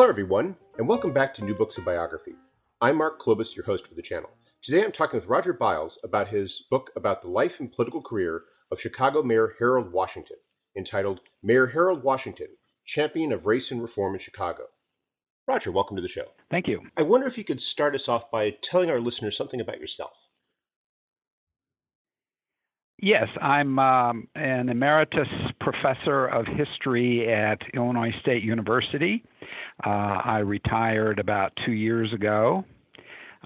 Hello, everyone, and welcome back to New Books of Biography. I'm Mark Klobas, your host for the channel. Today I'm talking with Roger Biles about his book about the life and political career of Chicago Mayor Harold Washington, entitled Mayor Harold Washington, Champion of Race and Reform in Chicago. Roger, welcome to the show. Thank you. I wonder if you could start us off by telling our listeners something about yourself. Yes, I'm um, an emeritus professor of history at Illinois State University. Uh, I retired about two years ago.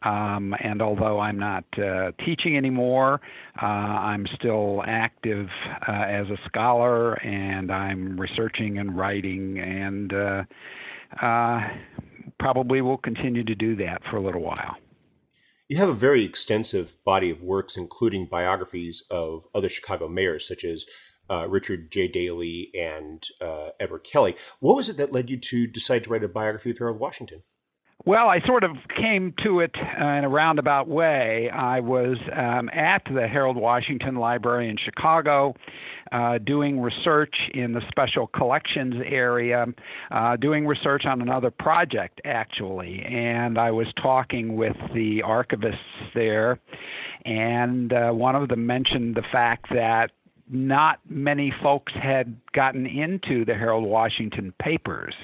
Um, and although I'm not uh, teaching anymore, uh, I'm still active uh, as a scholar and I'm researching and writing and uh, uh, probably will continue to do that for a little while. You have a very extensive body of works, including biographies of other Chicago mayors, such as uh, Richard J. Daley and uh, Edward Kelly. What was it that led you to decide to write a biography of Harold Washington? Well, I sort of came to it uh, in a roundabout way. I was um, at the Harold Washington Library in Chicago uh, doing research in the special collections area, uh, doing research on another project, actually. And I was talking with the archivists there, and uh, one of them mentioned the fact that not many folks had gotten into the Harold Washington papers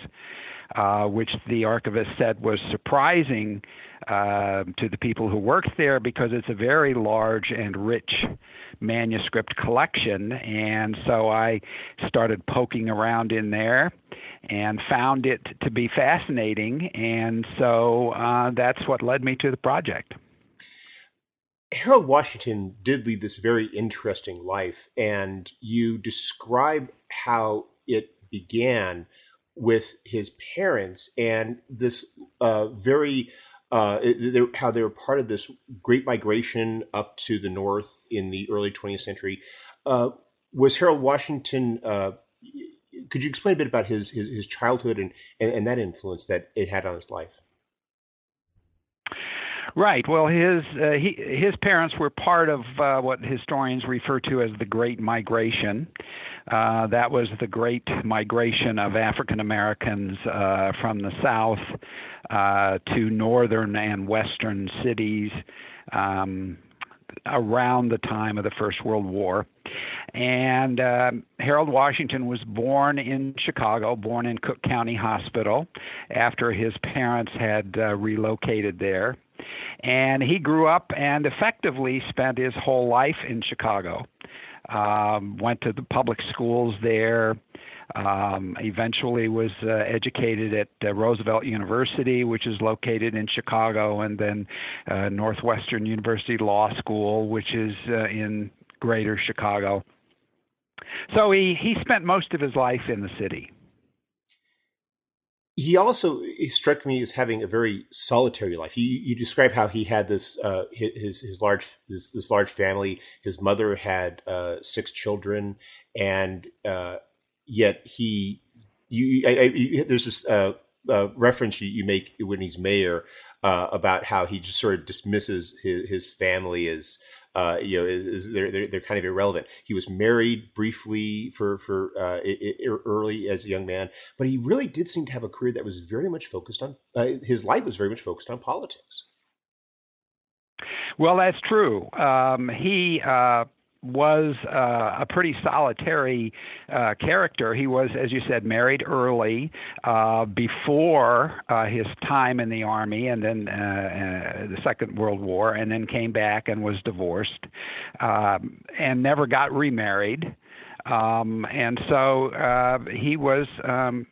uh, which the archivist said was surprising uh, to the people who worked there because it's a very large and rich manuscript collection. And so I started poking around in there and found it to be fascinating. And so uh, that's what led me to the project. Harold Washington did lead this very interesting life, and you describe how it began with his parents and this uh, very uh, how they were part of this great migration up to the north in the early 20th century. Uh, was Harold Washington? Uh, could you explain a bit about his his, his childhood and, and, and that influence that it had on his life? Right. Well, his uh, he, his parents were part of uh, what historians refer to as the Great Migration. Uh, that was the great migration of African Americans uh, from the South uh, to northern and western cities um, around the time of the First World War. And uh, Harold Washington was born in Chicago, born in Cook County Hospital after his parents had uh, relocated there. And he grew up and effectively spent his whole life in Chicago um, went to the public schools there. Um, eventually was uh, educated at uh, Roosevelt University, which is located in Chicago, and then uh, Northwestern University Law School, which is uh, in Greater Chicago. So he he spent most of his life in the city he also he struck me as having a very solitary life. You, you describe how he had this uh, his his large this, this large family. His mother had uh, six children, and uh, yet he you, I, I, there's this uh, uh, reference you, you, make when he's mayor uh, about how he just sort of dismisses his, his family as uh, you know, is, is they're, they're, they're kind of irrelevant. He was married briefly for for uh, early as a young man, but he really did seem to have a career that was very much focused on uh, his life was very much focused on politics. Well, that's true. Um, he uh, was uh, a pretty solitary uh, character. He was, as you said, married early uh, before uh, his time in the army, and then uh, uh, the Second World War, and then came back and was divorced, um, and never got remarried. Um, and so he was um,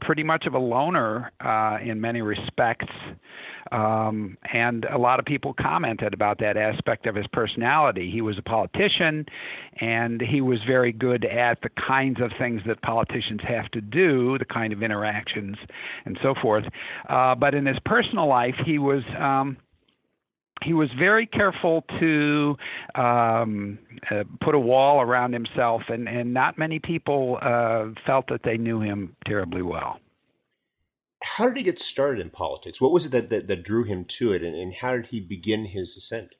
pretty much of a loner in many respects Um, and a lot of people commented about that aspect of his personality. He was a politician, and he was very good at the kinds of things that politicians have to do, the kind of interactions and so forth. Uh, but in his personal life, he was. Um, he was very careful to um, uh, put a wall around himself, and, and not many people uh, felt that they knew him terribly well. How did he get started in politics? What was it that, that, that drew him to it, and, and how did he begin his ascent?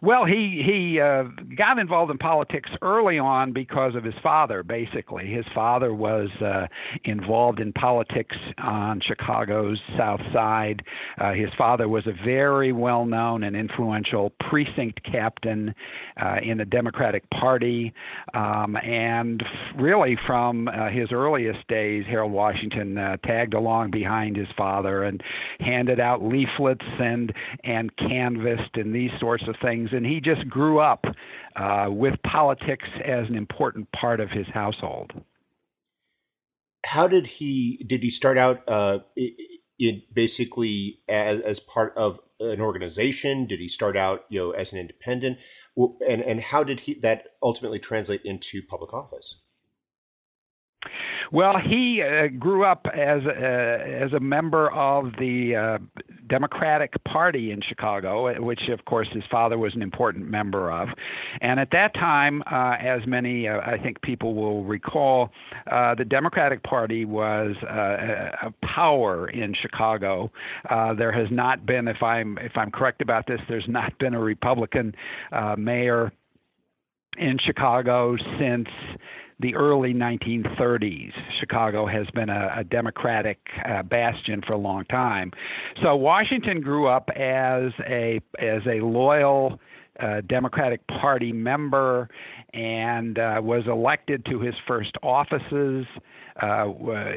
Well, he he uh, got involved in politics early on because of his father. Basically, his father was uh, involved in politics on Chicago's South Side. Uh, his father was a very well-known and influential precinct captain uh, in the Democratic Party, um, and really from uh, his earliest days, Harold Washington uh, tagged along behind his father and handed out leaflets and and canvassed and these sorts of things things, and he just grew up uh, with politics as an important part of his household. How did he did he start out uh, in basically as as part of an organization? Did he start out you know as an independent? And and how did he that ultimately translate into public office? Well, he uh, grew up as a, as a member of the uh, Democratic Party in Chicago, which of course his father was an important member of. And at that time, uh, as many uh, I think people will recall, uh, the Democratic Party was uh, a power in Chicago. there has not been, if I'm if I'm correct about this, there's not been a Republican mayor in Chicago since the early 1930s. Chicago has been a, a Democratic uh, bastion for a long time. So Washington grew up as a as a loyal uh, Democratic Party member and uh, was elected to his first offices uh,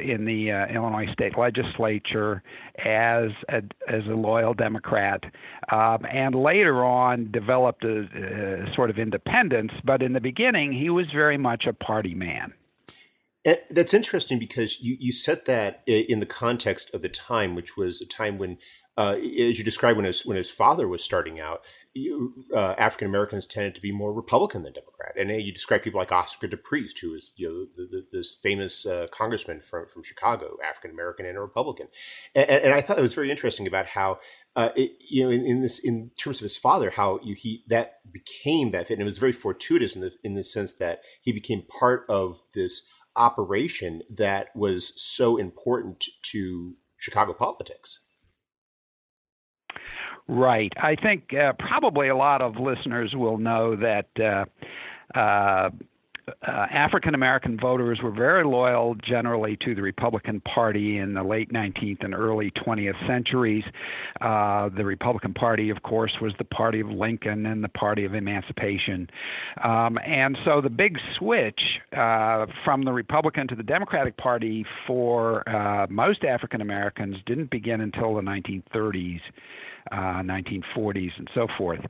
in the uh, Illinois state legislature as a, as a loyal Democrat, um, and later on developed a, a sort of independence. But in the beginning, he was very much a party man. And that's interesting because you, you set that in the context of the time, which was a time when uh, as you described when his when his father was starting out, uh, African Americans tended to be more Republican than Democrat. And uh, you describe people like Oscar DePriest, who was you know the, the, this famous uh, congressman from from Chicago, African American and a Republican. And, and, I thought it was very interesting about how uh, it, you know in, in, this in terms of his father, how you, he that became that fit, and it was very fortuitous in the in the sense that he became part of this operation that was so important to Chicago politics. Right. I think uh, probably a lot of listeners will know that uh, uh, uh, African American voters were very loyal generally to the Republican Party in the late 19th and early 20th centuries. Uh, the Republican Party, of course, was the party of Lincoln and the party of emancipation. Um, and so the big switch uh, from the Republican to the Democratic Party for uh, most African Americans didn't begin until the 1930s. Uh, 1940s and so forth.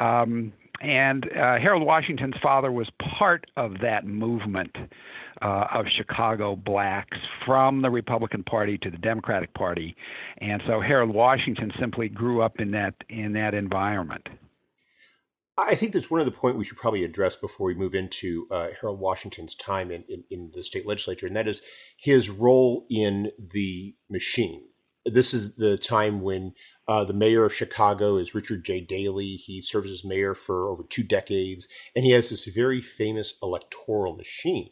Um, and uh, Harold Washington's father was part of that movement uh, of Chicago blacks from the Republican Party to the Democratic Party, and so Harold Washington simply grew up in that in that environment. I think that's one of the points we should probably address before we move into uh, Harold Washington's time in, in, in the state legislature, and that is his role in the machine. This is the time when uh, the mayor of Chicago is Richard J. Daley. He serves as mayor for over two decades, and he has this very famous electoral machine.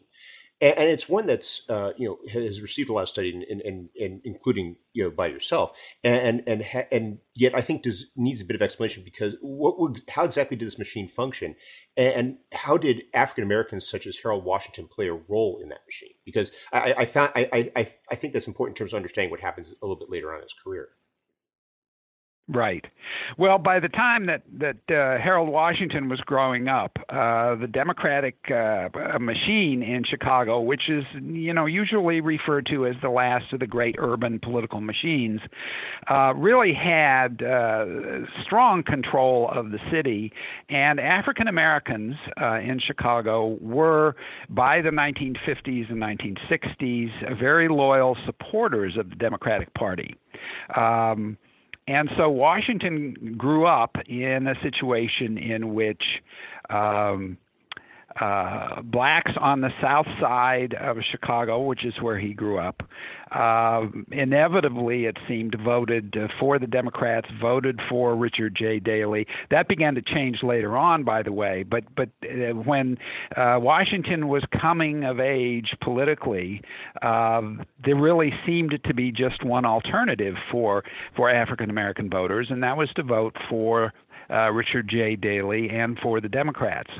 And, it's one that's uh, you know has received a lot of study, and, and, and including you know by yourself, and and and, and yet I think does needs a bit of explanation because what would how exactly did this machine function, and how did African Americans such as Harold Washington play a role in that machine? Because I, I found I, I I think that's important in terms of understanding what happens a little bit later on in his career. Right. Well, by the time that that uh, Harold Washington was growing up, uh, the Democratic uh, machine in Chicago, which is you know usually referred to as the last of the great urban political machines, uh, really had uh, strong control of the city, and African Americans uh, in Chicago were by the 1950s and 1960s very loyal supporters of the Democratic Party. Um, and so Washington grew up in a situation in which um, uh, blacks on the south side of Chicago, which is where he grew up, uh, inevitably, it seemed, voted for the Democrats, voted for Richard J. Daley. That began to change later on, by the way. But but uh, when uh, Washington was coming of age politically, uh, there really seemed to be just one alternative for for African American voters, and that was to vote for uh, Richard J. Daley and for the Democrats.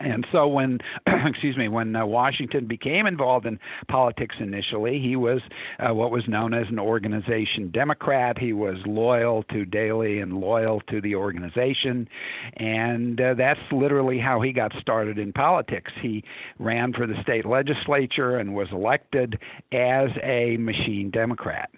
And so when, excuse me, when uh, Washington became involved in politics initially, he was uh, what was known as an organization Democrat. He was loyal to Daley and loyal to the organization, and uh, that's literally how he got started in politics. He ran for the state legislature and was elected as a machine Democrat.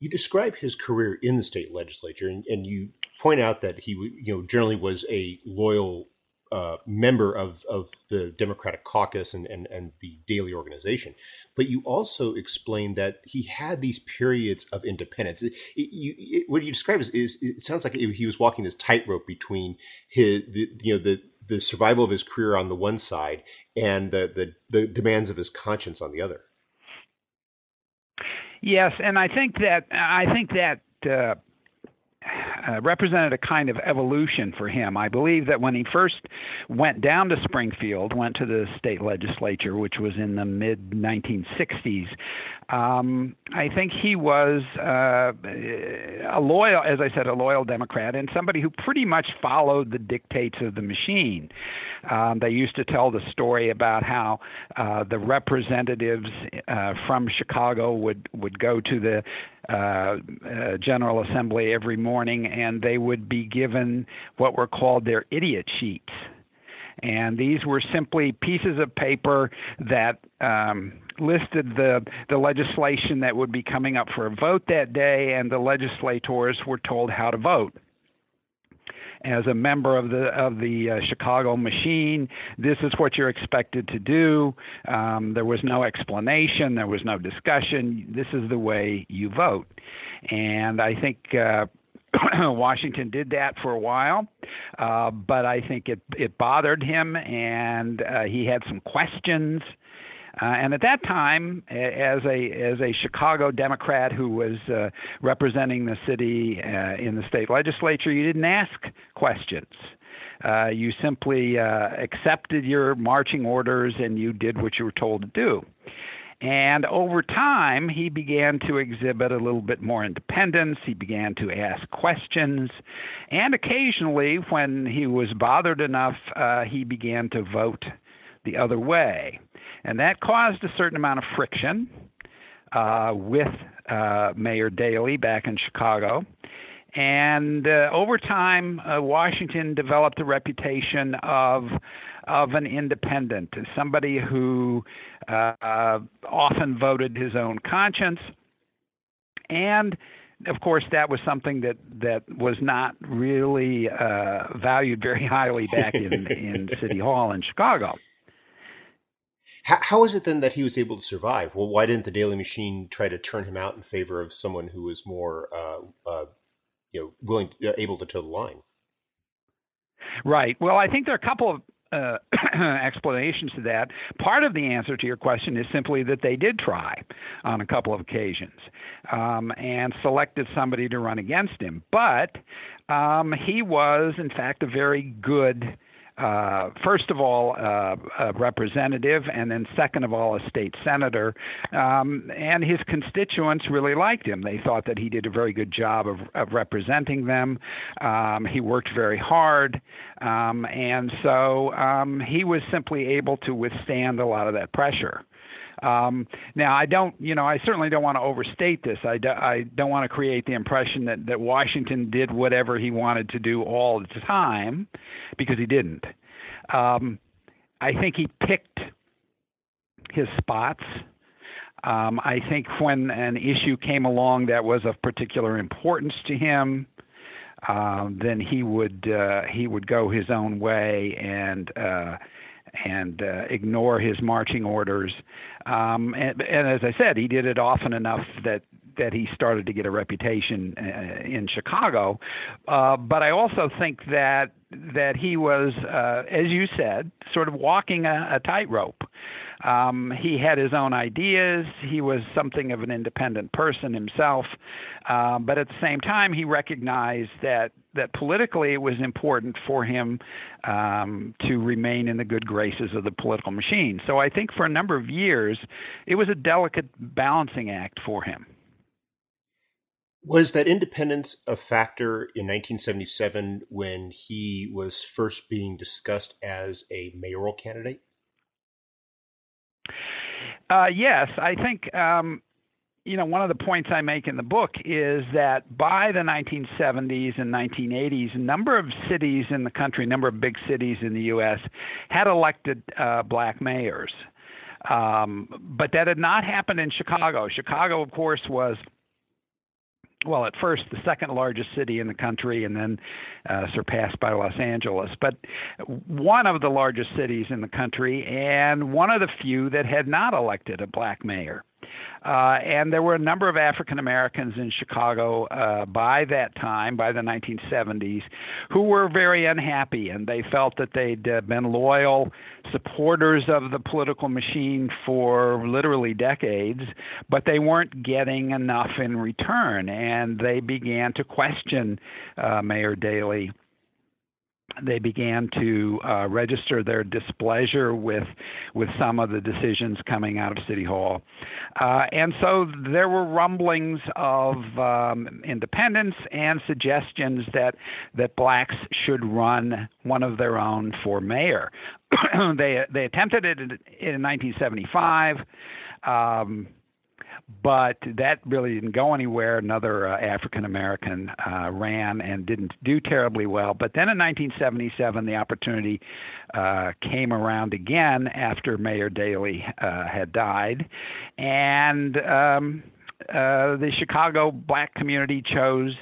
You describe his career in the state legislature, and, and you point out that he, you know, generally was a loyal uh, member of, of the Democratic caucus and, and, and the Daley organization. But you also explained that he had these periods of independence. It, it, you, it, what you describe is, is, it sounds like he was walking this tightrope between his, the, you know, the, the survival of his career on the one side and the, the, the demands of his conscience on the other. Yes, and I think that I think that uh, uh, represented a kind of evolution for him. I believe that when he first went down to Springfield, went to the state legislature, which was in the mid 1960s, um, I think he was uh, a loyal, as I said, a loyal Democrat and somebody who pretty much followed the dictates of the machine. Um, they used to tell the story about how uh, the representatives uh, from Chicago would would go to the uh, uh, General Assembly every morning, and they would be given what were called their idiot sheets. And these were simply pieces of paper that um, listed the the legislation that would be coming up for a vote that day, and the legislators were told how to vote as a member of the of the uh, Chicago machine. This is what you're expected to do. Um, there was no explanation. There was no discussion. This is the way you vote. And I think. Uh, Washington did that for a while, uh, but I think it it bothered him, and uh, he had some questions uh, and at that time, as a as a Chicago Democrat who was uh, representing the city uh, in the state legislature, you didn't ask questions. Uh, you simply uh, accepted your marching orders and you did what you were told to do. And over time, he began to exhibit a little bit more independence. He began to ask questions. And occasionally, when he was bothered enough, uh, he began to vote the other way. And that caused a certain amount of friction uh, with uh, Mayor Daley back in Chicago. And uh, over time, uh, Washington developed a reputation of of an independent, somebody who uh, often voted his own conscience, and of course, that was something that that was not really uh, valued very highly back in in City Hall in Chicago. How, how is it then that he was able to survive? Well, why didn't the Daley Machine try to turn him out in favor of someone who was more, uh, uh, you know, willing, uh, able to toe the line? Right. Well, I think there are a couple of uh, explanations to that. Part of the answer to your question is simply that they did try on a couple of occasions um, and selected somebody to run against him. But um, he was, in fact, a very good uh, first of all, uh, a representative, and then second of all, a state senator. Um, and his constituents really liked him. They thought that he did a very good job of, of representing them. Um, he worked very hard. Um, and so um, he was simply able to withstand a lot of that pressure. Um, now, I don't, you know, I certainly don't want to overstate this. I, do, I don't want to create the impression that, that Washington did whatever he wanted to do all the time, because he didn't. Um, I think he picked his spots. Um, I think when an issue came along that was of particular importance to him, um, then he would uh, he would go his own way and uh, and uh, ignore his marching orders. Um, and, and as I said, he did it often enough that that he started to get a reputation uh, in Chicago. Uh, but I also think that that he was, uh, as you said, sort of walking a, a tightrope. Um, he had his own ideas. He was something of an independent person himself, uh, but at the same time, he recognized that that politically it was important for him um, to remain in the good graces of the political machine. So I think for a number of years, it was a delicate balancing act for him. Was that independence a factor in 1977 when he was first being discussed as a mayoral candidate? Uh, yes, I think um, you know one of the points I make in the book is that by the 1970s and 1980s, a number of cities in the country, a number of big cities in the U.S. had elected uh, black mayors. Um, but that had not happened in Chicago. Chicago, of course, was well, at first the second largest city in the country, and then uh, surpassed by Los Angeles. But one of the largest cities in the country, and one of the few that had not elected a black mayor. Uh, and there were a number of African Americans in Chicago uh, by that time, by the 1970s, who were very unhappy, and they felt that they'd uh, been loyal supporters of the political machine for literally decades, but they weren't getting enough in return, and they began to question uh, Mayor Daley they began to uh, register their displeasure with with some of the decisions coming out of City Hall, uh, and so there were rumblings of um, independence and suggestions that that blacks should run one of their own for mayor. they they attempted it in, in 1975. Um, but that really didn't go anywhere. Another uh, African American uh, ran and didn't do terribly well. But then in 1977, the opportunity uh, came around again after Mayor Daley uh, had died, and um, uh, the Chicago black community chose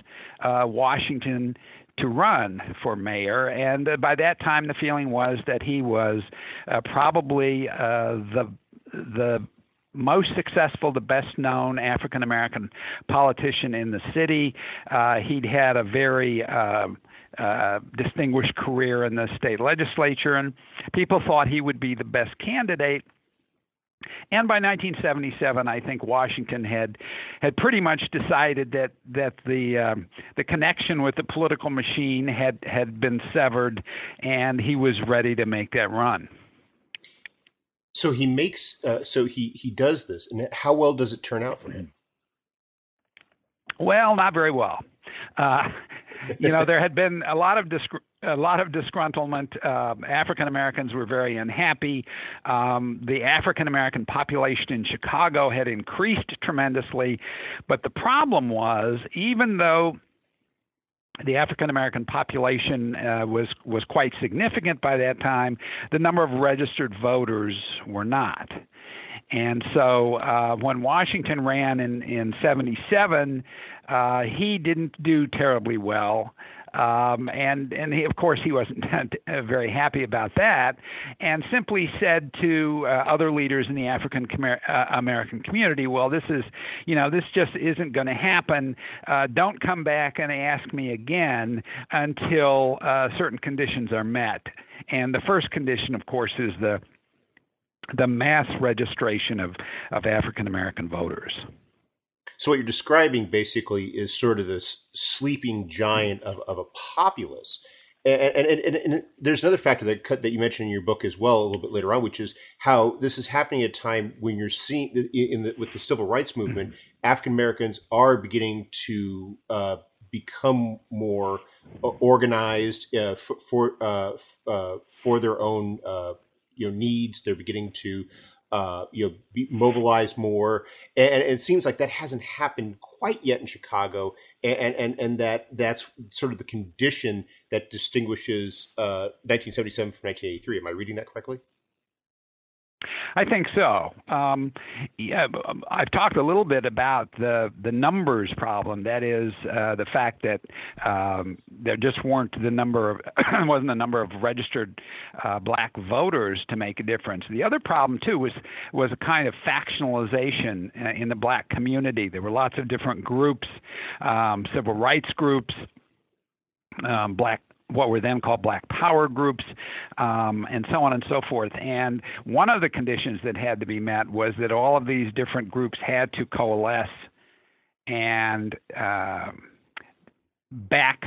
uh, Washington to run for mayor. And uh, by that time, the feeling was that he was uh, probably uh, the the most successful, the best known African American politician in the city. Uh, he'd had a very uh, uh, distinguished career in the state legislature, and people thought he would be the best candidate. And by 1977, I think Washington had had pretty much decided that that the um, the connection with the political machine had had been severed, and he was ready to make that run. So he makes, uh, so he he does this, and how well does it turn out for him? Well, not very well. Uh, you know, there had been a lot of disc- a lot of disgruntlement. Uh, African Americans were very unhappy. Um, the African American population in Chicago had increased tremendously, but the problem was, even though the African American population uh, was was quite significant by that time. The number of registered voters were not. And so uh, when Washington ran in in 77, uh, he didn't do terribly well. Um, and and he, of course he wasn't very happy about that, and simply said to uh, other leaders in the African uh, American community, "Well, this is, you know, this just isn't going to happen. Uh, don't come back and ask me again until uh, certain conditions are met." And the first condition, of course, is the the mass registration of, of African American voters. So what you're describing basically is sort of this sleeping giant of, of a populace. And, and, and, and, there's another factor that that you mentioned in your book as well a little bit later on, which is how this is happening at a time when you're seeing in the, with the civil rights movement. African Americans are beginning to uh, become more uh, organized uh, for for, uh, uh, for their own uh, you know needs. They're beginning to uh, you know, be more. And, and, it seems like that hasn't happened quite yet in Chicago, and and and that that's sort of the condition that distinguishes uh, 1977 from 1983. Am I reading that correctly? I think so. Um, yeah, I've talked a little bit about the the numbers problem. That is uh, the fact that um, there just weren't the number of wasn't the number of registered uh, black voters to make a difference. The other problem too was was a kind of factionalization uh, in the black community. There were lots of different groups, um, civil rights groups, um, black what were then called black power groups, um, and so on and so forth. And one of the conditions that had to be met was that all of these different groups had to coalesce and uh, back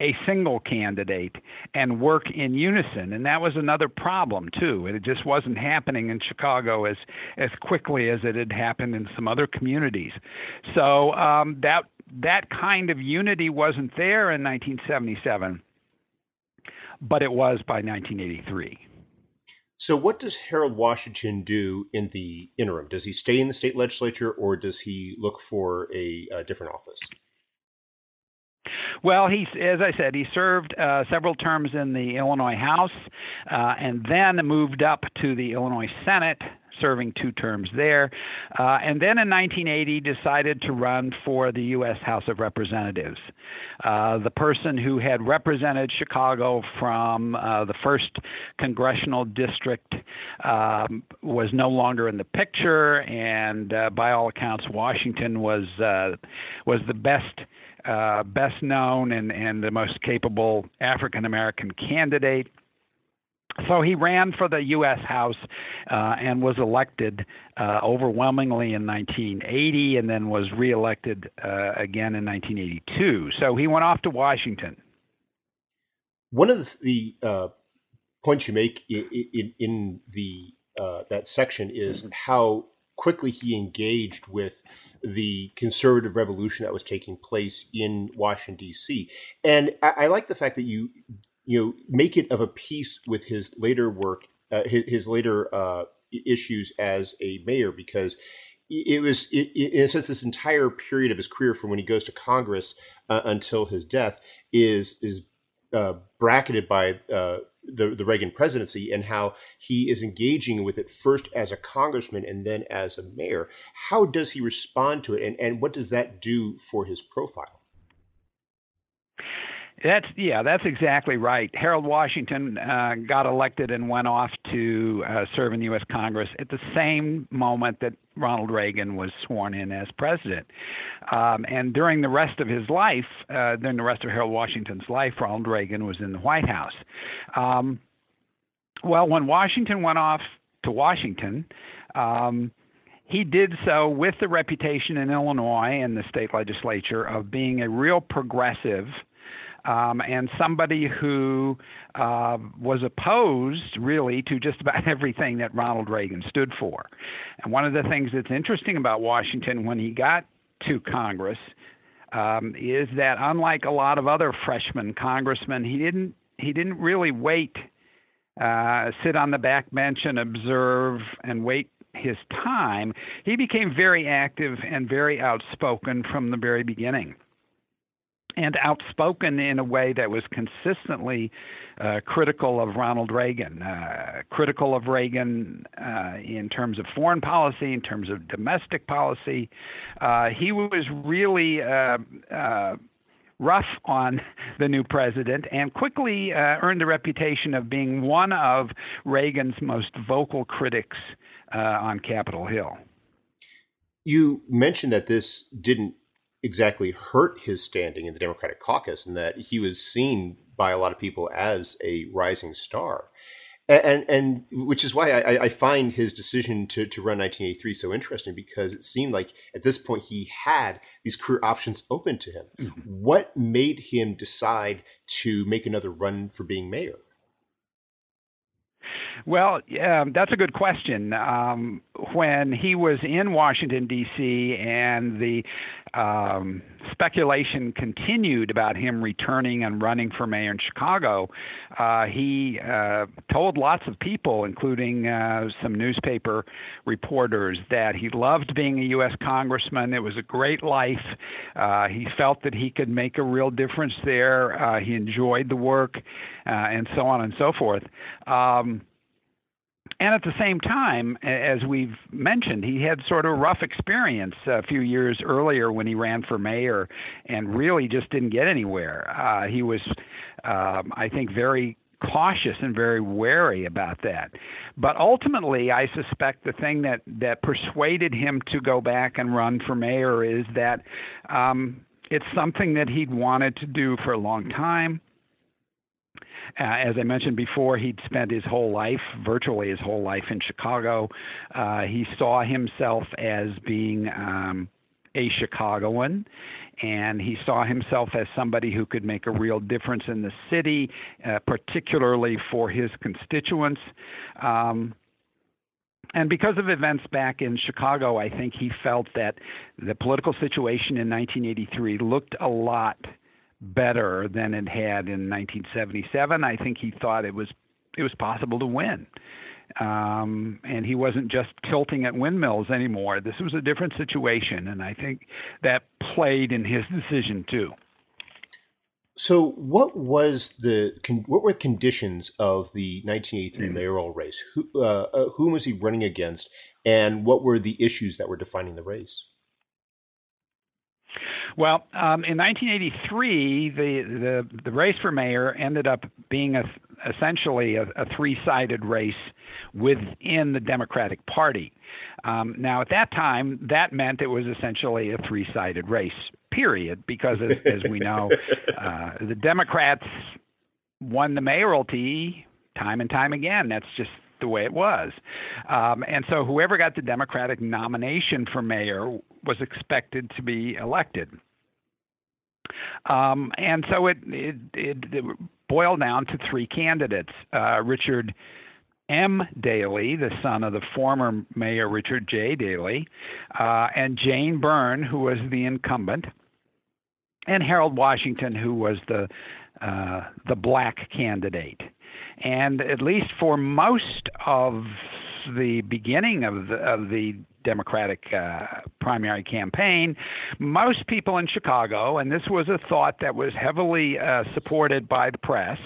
a single candidate and work in unison. And that was another problem too. It just wasn't happening in chicago as as quickly as it had happened in some other communities. So um, that that kind of unity wasn't there in 1977 but it was by 1983. So, what does Harold Washington do in the interim? Does he stay in the state legislature or does he look for a, a different office? Well, he, as I said, he served uh, several terms in the Illinois House uh, and then moved up to the Illinois Senate serving two terms there. Uh, and then in 1980 decided to run for the U.S. House of Representatives. Uh, the person who had represented Chicago from uh, the first congressional district um, was no longer in the picture, and uh, by all accounts, Washington was uh, was the best. Uh, best known and, and the most capable African American candidate. So he ran for the U.S. House uh, and was elected uh, overwhelmingly in 1980 and then was reelected uh, again in 1982. So he went off to Washington. One of the, the uh, points you make in, in, in the uh, that section is mm-hmm. how quickly he engaged with the conservative revolution that was taking place in Washington D.C. And I, I, like the fact that you you know make it of a piece with his later work, uh, his, his, later uh, issues as a mayor, because it was in a sense this entire period of his career from when he goes to Congress uh, until his death is is uh, bracketed by uh, the the Reagan presidency and how he is engaging with it first as a congressman and then as a mayor. How does he respond to it, and and what does that do for his profile? That's yeah, that's exactly right. Harold Washington uh, got elected and went off to uh, serve in the U.S. Congress at the same moment that Ronald Reagan was sworn in as president. Um, and during the rest of his life, uh, during the rest of Harold Washington's life, Ronald Reagan was in the White House. Um, well, when Washington went off to Washington. Um, he did so with the reputation in Illinois and the state legislature of being a real progressive um, and somebody who uh, was opposed really to just about everything that Ronald Reagan stood for. And one of the things that's interesting about Washington when he got to Congress um, is that unlike a lot of other freshman congressmen, he didn't he didn't really wait, uh, sit on the back bench and observe and wait his time. He became very active and very outspoken from the very beginning and outspoken in a way that was consistently uh, critical of Ronald Reagan, uh, critical of Reagan uh, in terms of foreign policy, in terms of domestic policy. Uh, he was really uh, uh, rough on the new president and quickly earned the reputation of being one of Reagan's most vocal critics on Capitol Hill. You mentioned that this didn't exactly hurt his standing in the Democratic caucus, and that he was seen by a lot of people as a rising star. And, and, and which is why I, I, find his decision to, to run 1983 so interesting because it seemed like at this point he had these career options open to him. Mm-hmm. What made him decide to make another run for being mayor? Well, um, that's a good question. Um, when he was in Washington, D.C., and the um, speculation continued about him returning and running for mayor in Chicago, uh, he uh, told lots of people, including uh, some newspaper reporters, that he loved being a U.S. congressman. It was a great life. Uh, he felt that he could make a real difference there. Uh, he enjoyed the work, uh, and so on and so forth. Um, and at the same time, as we've mentioned, he had sort of a rough experience a few years earlier when he ran for mayor and really just didn't get anywhere. Uh, he was, um, I think, very cautious and very wary about that. But ultimately, I suspect the thing that, that persuaded him to go back and run for mayor is that um, it's something that he'd wanted to do for a long time. Uh, as I mentioned before, he'd spent his whole life, virtually his whole life, in Chicago. Uh, he saw himself as being um, a Chicagoan, and he saw himself as somebody who could make a real difference in the city, uh, particularly for his constituents. Um, and because of events back in Chicago, I think he felt that the political situation in 1983 looked a lot better than it had in 1977. I think he thought it was it was possible to win. Um, and he wasn't just tilting at windmills anymore. This was a different situation, and I think that played in his decision too. So, what was the what were the conditions of the 1983 mm-hmm. mayoral race? Who, uh, uh, whom was he running against, and what were the issues that were defining the race? Well, um, in 1983, the, the the race for mayor ended up being a, essentially a, a three-sided race within the Democratic Party. Um, now, at that time, that meant it was essentially a three-sided race. Period, because as, as we know, uh, the Democrats won the mayoralty time and time again. That's just the way it was. Um, and so whoever got the Democratic nomination for mayor was expected to be elected. Um, and so it, it, it, it, boiled down to three candidates uh, Richard M. Daley, the son of the former Mayor Richard J. Daley, uh, and Jane Byrne, who was the incumbent, and Harold Washington, who was the uh, the black candidate. And at least for most of the beginning of the, of the Democratic uh, primary campaign, most people in Chicago, and this was a thought that was heavily uh, supported by the press,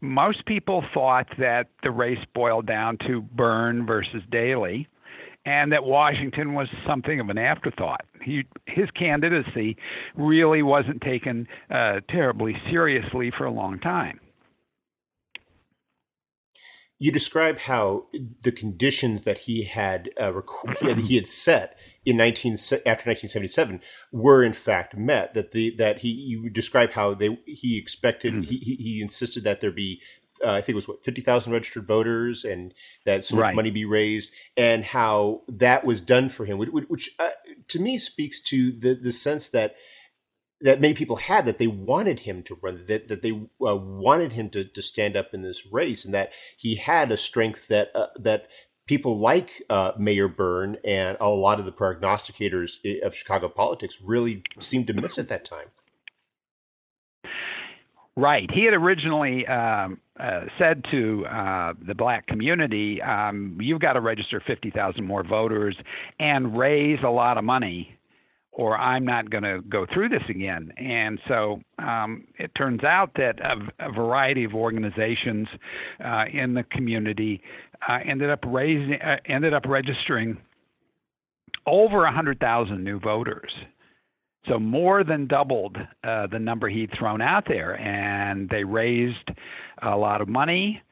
most people thought that the race boiled down to Byrne versus Daley, and that Washington was something of an afterthought. He, his candidacy really wasn't taken uh, terribly seriously for a long time you describe how the conditions that he had, uh, rec- he, had he had set in 19 after 1977 were in fact met. That the that he you describe how they he expected mm-hmm. he, he insisted that there be uh, I think it was what fifty thousand registered voters, and that so much right. money be raised, and how that was done for him, which, which uh, to me speaks to the the sense that that many people had that they wanted him to run that that they uh, wanted him to to stand up in this race and that he had a strength that uh, that people like uh, Mayor Byrne and a lot of the prognosticators of Chicago politics really seemed to miss at that time. Right. He had originally um, uh, said to uh, the black community, um, "You've got to register 50,000 more voters and raise a lot of money or I'm not going to go through this again. And so um, it turns out that a, a variety of organizations uh, in the community uh, ended up raising, uh, ended up registering over 100,000 new voters. So more than doubled uh, the number he'd thrown out there, and they raised a lot of money.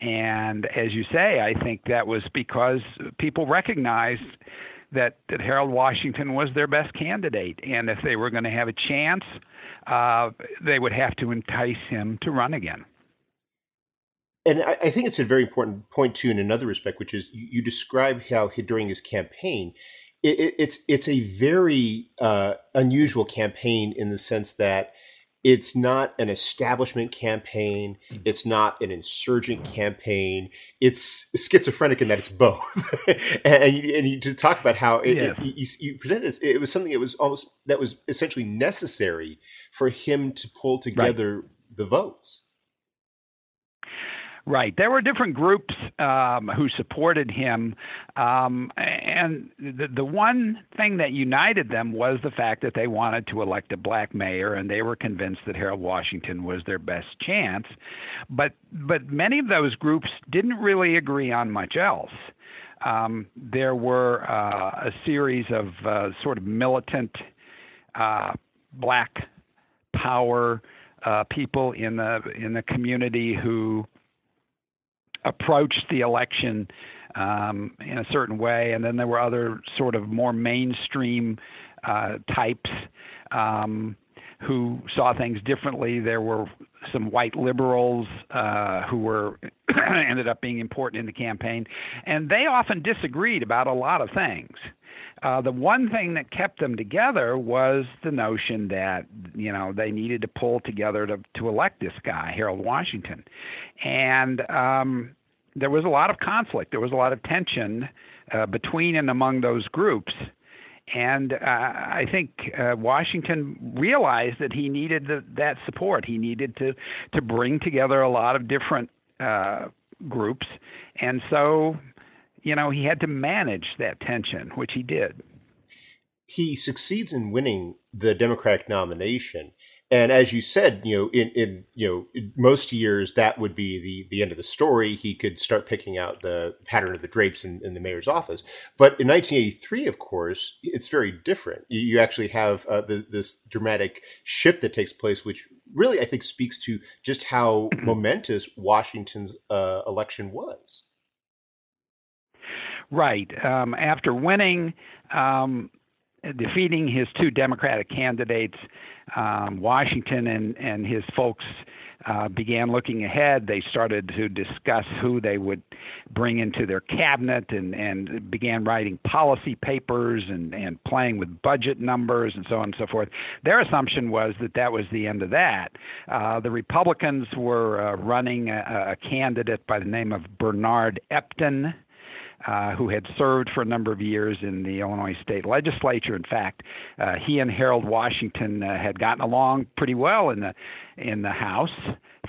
And as you say, I think that was because people recognized that, that Harold Washington was their best candidate. And if they were going to have a chance, uh, they would have to entice him to run again. And I, I think it's a very important point, too, in another respect, which is you, you describe how he, during his campaign, it, it, it's it's a very uh, unusual campaign in the sense that it's not an establishment campaign. Mm-hmm. It's not an insurgent campaign. It's schizophrenic in that it's both. and, you, and you to talk about how it, yeah. it, you, you presented it, it was something that was almost that was essentially necessary for him to pull together right. the votes. Right. There were different groups um, who supported him, um, and the the one thing that united them was the fact that they wanted to elect a black mayor, and they were convinced that Harold Washington was their best chance. But but many of those groups didn't really agree on much else. Um, there were uh, a series of uh, sort of militant uh, black power uh, people in the in the community who approached the election um, in a certain way, and then there were other sort of more mainstream uh, types um, who saw things differently. There were some white liberals uh, who were ended up being important in the campaign, and they often disagreed about a lot of things. Uh, the one thing that kept them together was the notion that you know they needed to pull together to to elect this guy, Harold Washington, and um, there was a lot of conflict. There was a lot of tension uh, between and among those groups. And uh, I think uh, Washington realized that he needed the, that support. He needed to to bring together a lot of different uh, groups, and so you know, he had to manage that tension, which he did. He succeeds in winning the Democratic nomination. And as you said, you know, in, in you know, in most years that would be the the end of the story. He could start picking out the pattern of the drapes in, in the mayor's office. But in 1983, of course, it's very different. You, you actually have uh, the, this dramatic shift that takes place, which really I think speaks to just how momentous Washington's uh, election was. Right. Um, after winning, um, defeating his two Democratic candidates, um, Washington and, and his folks uh, began looking ahead. They started to discuss who they would bring into their cabinet and, and began writing policy papers and, and playing with budget numbers and so on and so forth. Their assumption was that that was the end of that. Uh, the Republicans were uh, running a, a candidate by the name of Bernard Epton. Uh, who had served for a number of years in the Illinois state legislature. In fact, uh, he and Harold Washington uh, had gotten along pretty well in the in the House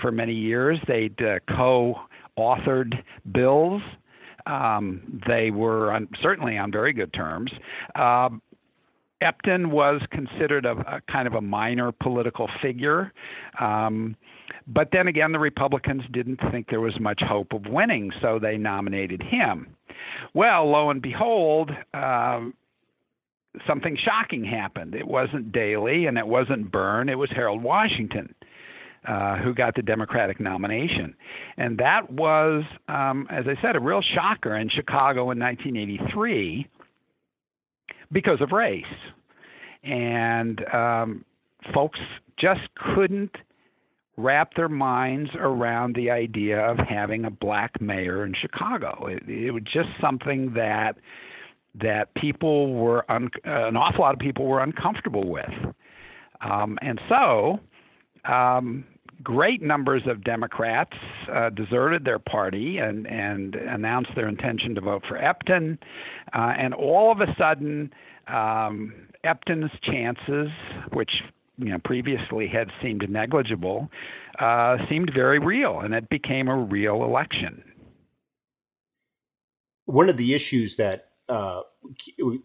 for many years. They'd uh, co-authored bills. Um, they were on, certainly on very good terms. Um, Epton was considered a, a, kind of a minor political figure. Um, but then again, the Republicans didn't think there was much hope of winning, so they nominated him. Well, lo and behold, uh, something shocking happened. It wasn't Daley and it wasn't Byrne, it was Harold Washington. Uh, who got the Democratic nomination. And that was, um, as I said, a real shocker in Chicago in 1983 because of race. And um, folks just couldn't wrap their minds around the idea of having a black mayor in Chicago. It, it was just something that that people were un, an awful lot of people were uncomfortable with, um, and so. Um, great numbers of Democrats uh, deserted their party and, and announced their intention to vote for Epton. Uh, and all of a sudden, um, Epton's chances, which you know previously had seemed negligible uh, seemed very real, and it became a real election. One of the issues that uh,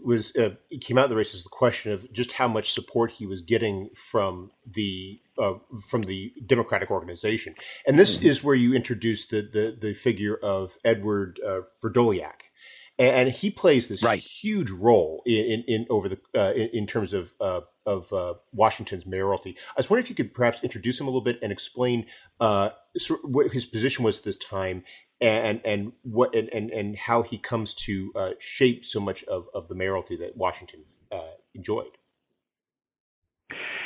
was uh, came out of the race is the question of just how much support he was getting from the uh, from the Democratic organization, and this mm-hmm. is where you introduce the the, the figure of Edward uh, Vrdolyak, and he plays this right. huge role in, in, in over the uh, in, in, terms of uh, of uh, Washington's mayoralty. I was wondering if you could perhaps introduce him a little bit and explain uh, sort of what his position was at this time, and and what and and, and how he comes to uh, shape so much of, of the mayoralty that Washington uh, enjoyed.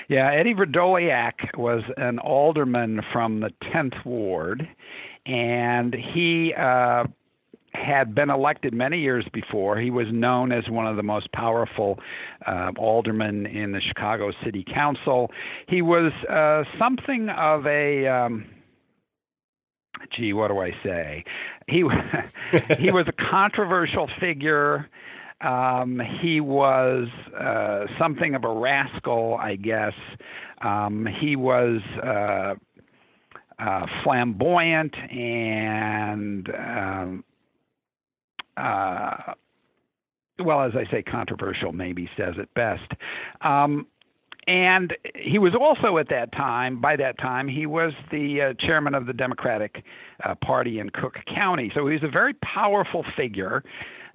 Yeah, Eddie Vrdolyak was an alderman from the 10th Ward, and he had been elected many years before. He was known as one of the most powerful uh, aldermen in the Chicago City Council. He was uh, something of a um, gee, what do I say? He he was a controversial figure. Um, he was uh, something of a rascal, I guess. Um, he was uh, uh, flamboyant and um, uh, well, as I say, controversial maybe says it best. Um, and he was also at that time, by that time, he was the uh, chairman of the Democratic uh, Party in Cook County. So he was a very powerful figure,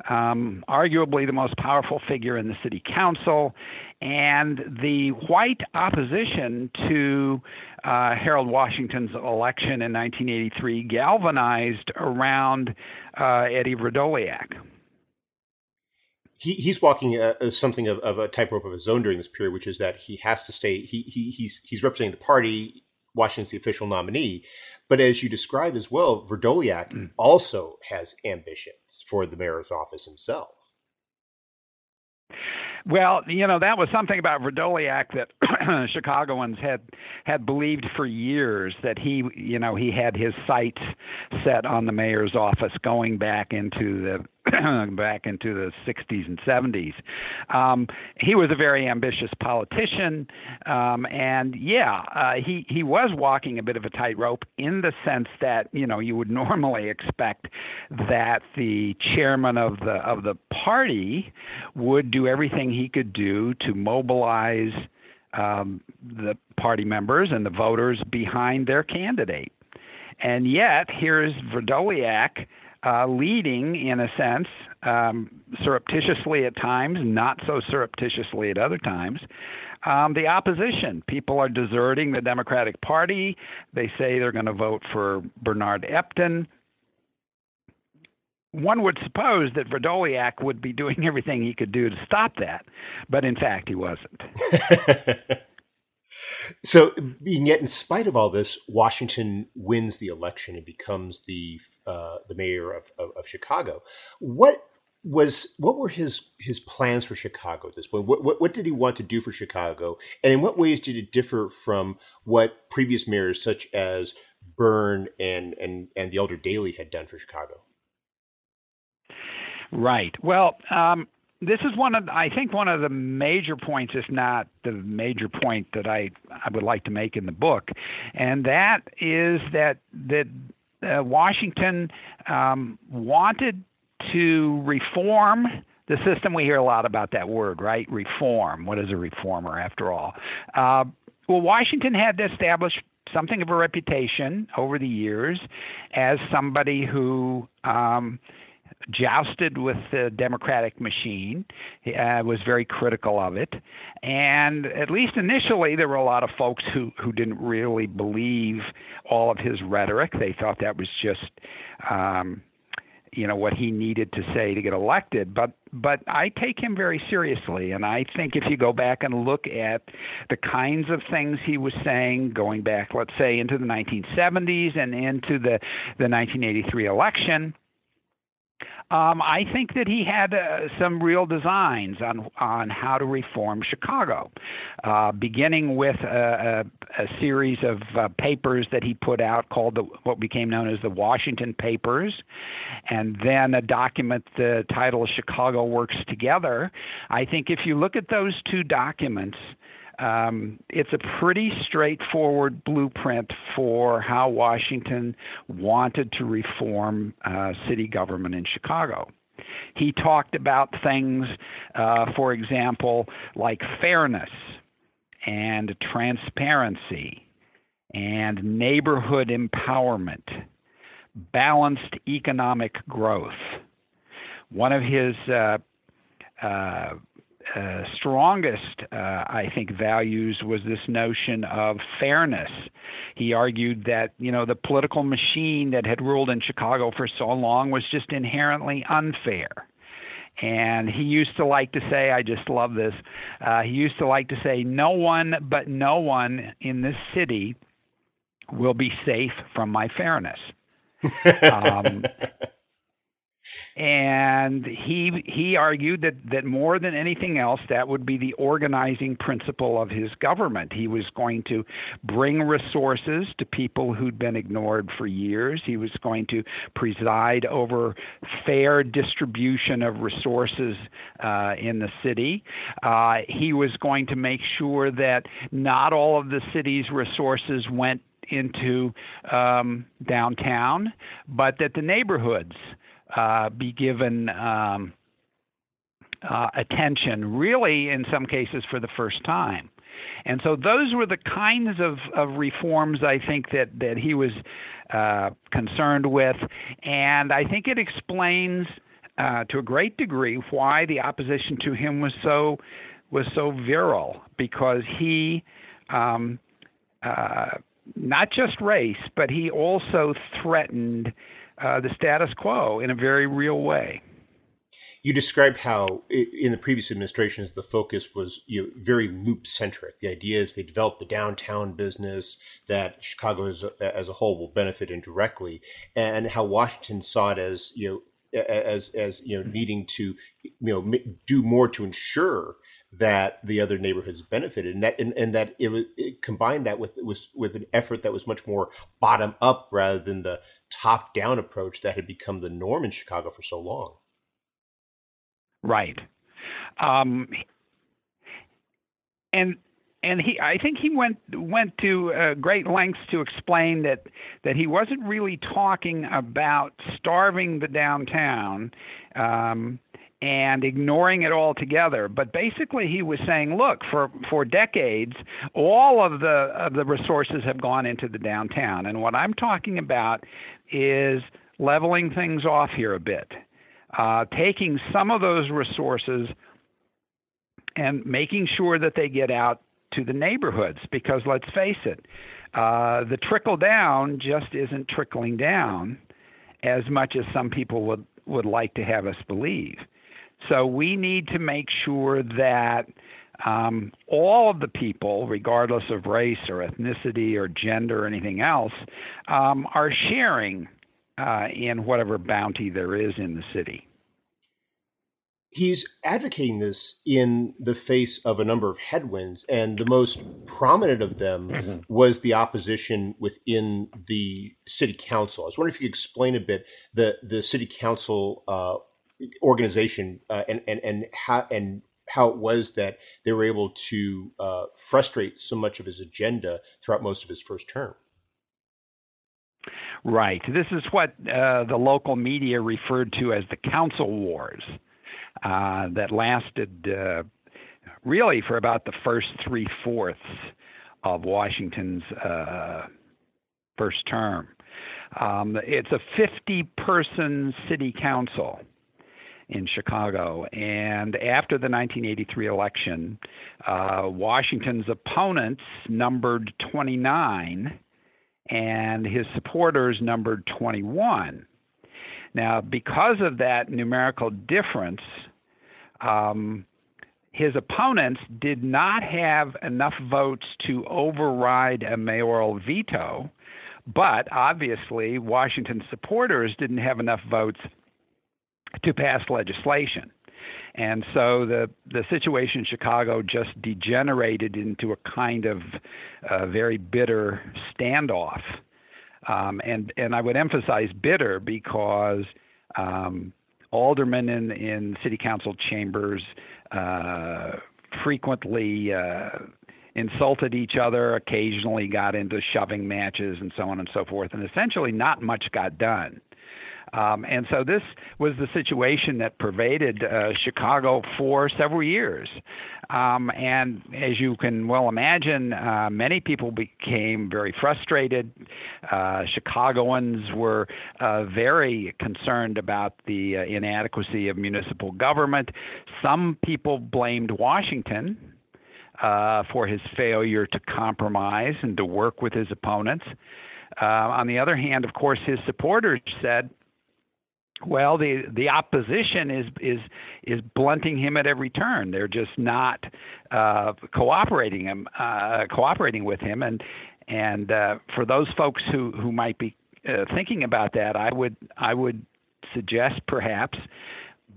um, arguably the most powerful figure in the city council. And the white opposition to uh, Harold Washington's election in 1983 galvanized around uh, Eddie Vrdolyak he, he's walking a, a something of, of, a tightrope of his own during this period, which is that he has to stay. He, he he's he's representing the party. Washington's the official nominee, but as you describe as well, Vrdolyak mm. also has ambitions for the mayor's office himself. Well, you know that was something about Vrdolyak that Chicagoans had had believed for years that he, you know, he had his sights set on the mayor's office going back into the back into the 60s and 70s. Um, he was a very ambitious politician, um, and yeah, uh, he he was walking a bit of a tightrope in the sense that you know you would normally expect that the chairman of the of the party would do everything he could do to mobilize um, the party members and the voters behind their candidate. And yet, here's Vrdolyak uh, leading, in a sense, um, surreptitiously at times, not so surreptitiously at other times. Um, the opposition. People are deserting the Democratic Party. They say they're going to vote for Bernard Epton. One would suppose that Vrdolyak would be doing everything he could do to stop that, but in fact, he wasn't. So, and yet, in spite of all this, Washington wins the election and becomes the uh, the mayor of, of, of, Chicago. What was what were his his plans for Chicago at this point? What, what, what did he want to do for Chicago, and in what ways did it differ from what previous mayors such as Byrne and and and the Elder Daley had done for Chicago? Right. Well, um, this is one of I think one of the major points, if not the major point that I I would like to make in the book, and that is that that uh, Washington um, wanted to reform the system. We hear a lot about that word, right? Reform. What is a reformer, after all? Uh, well, Washington had to establish something of a reputation over the years as somebody who um, jousted with the Democratic machine, uh, was very critical of it, and at least initially, there were a lot of folks who who didn't really believe all of his rhetoric. They thought that was just. Um, you know what he needed to say to get elected but but I take him very seriously and I think if you go back and look at the kinds of things he was saying going back let's say into the 1970s and into the the 1983 election um, I think that he had uh, some real designs on on how to reform Chicago, uh, beginning with a, a, a series of uh, papers that he put out called the, what became known as the Washington Papers, and then a document the title Chicago Works Together. I think if you look at those two documents, um, it's a pretty straightforward blueprint for how Washington wanted to reform uh, city government in Chicago. He talked about things, uh, for example, like fairness and transparency and neighborhood empowerment, balanced economic growth. One of his uh, uh, uh, strongest, uh, I think, values was this notion of fairness. He argued that you know the political machine that had ruled in Chicago for so long was just inherently unfair. And he used to like to say, I just love this. Uh, he used to like to say, no one but no one in this city will be safe from my fairness. um, and he he argued that that more than anything else that would be the organizing principle of his government. He was going to bring resources to people who'd been ignored for years. He was going to preside over fair distribution of resources uh, in the city. Uh, he was going to make sure that not all of the city's resources went into um, downtown, but that the neighborhoods uh, be given um, uh, attention, really, in some cases, for the first time. And so those were the kinds of, of reforms I think that, that he was uh, concerned with. And I think it explains uh, to a great degree why the opposition to him was so was so virile because he um, uh, not just race, but he also threatened uh, the status quo in a very real way. You described how in the previous administrations the focus was you know, very loop centric. The idea is they develop the downtown business that Chicago as a, as a whole will benefit indirectly, and how Washington saw it as you know as as you know needing to you know do more to ensure that the other neighborhoods benefited and that and, and that it, was, it combined that with was with an effort that was much more bottom up rather than the top down approach that had become the norm in Chicago for so long. Right. Um, and and he I think he went went to uh, great lengths to explain that that he wasn't really talking about starving the downtown um, and ignoring it altogether. But basically, he was saying, look, for for decades, all of the of the resources have gone into the downtown, and what I'm talking about is leveling things off here a bit, uh, taking some of those resources and making sure that they get out to the neighborhoods because let's face it, uh, the trickle down just isn't trickling down as much as some people would, would like to have us believe. So we need to make sure that um, all of the people, regardless of race or ethnicity or gender or anything else, um, are sharing uh, in whatever bounty there is in the city he's advocating this in the face of a number of headwinds, and the most prominent of them mm-hmm. was the opposition within the city council. I was wondering if you could explain a bit the the city council uh, organization uh, and and and how and how it was that they were able to uh, frustrate so much of his agenda throughout most of his first term. Right. This is what uh, the local media referred to as the council wars. Uh, that lasted uh, really for about the first three fourths of Washington's uh, first term. Um, it's a 50 person city council in Chicago. And after the 1983 election, uh, Washington's opponents numbered 29 and his supporters numbered 21. Now, because of that numerical difference, um, his opponents did not have enough votes to override a mayoral veto, but obviously Washington supporters didn't have enough votes to pass legislation. And so the, the situation in Chicago just degenerated into a kind of uh, very bitter standoff um, and and I would emphasize bitter because um, aldermen in in city council chambers uh, frequently uh, insulted each other, occasionally got into shoving matches, and so on and so forth, and essentially not much got done. Um, and so this was the situation that pervaded uh, Chicago for several years. Um, and as you can well imagine, uh, many people became very frustrated. Uh, Chicagoans were uh, very concerned about the uh, inadequacy of municipal government. Some people blamed Washington. Uh, for his failure to compromise and to work with his opponents. On the other hand, of course, his supporters said, well, the the opposition is is is blunting him at every turn. They're just not uh, cooperating him, uh, cooperating with him, and and uh, for those folks who who might be uh, thinking about that, I would I would suggest perhaps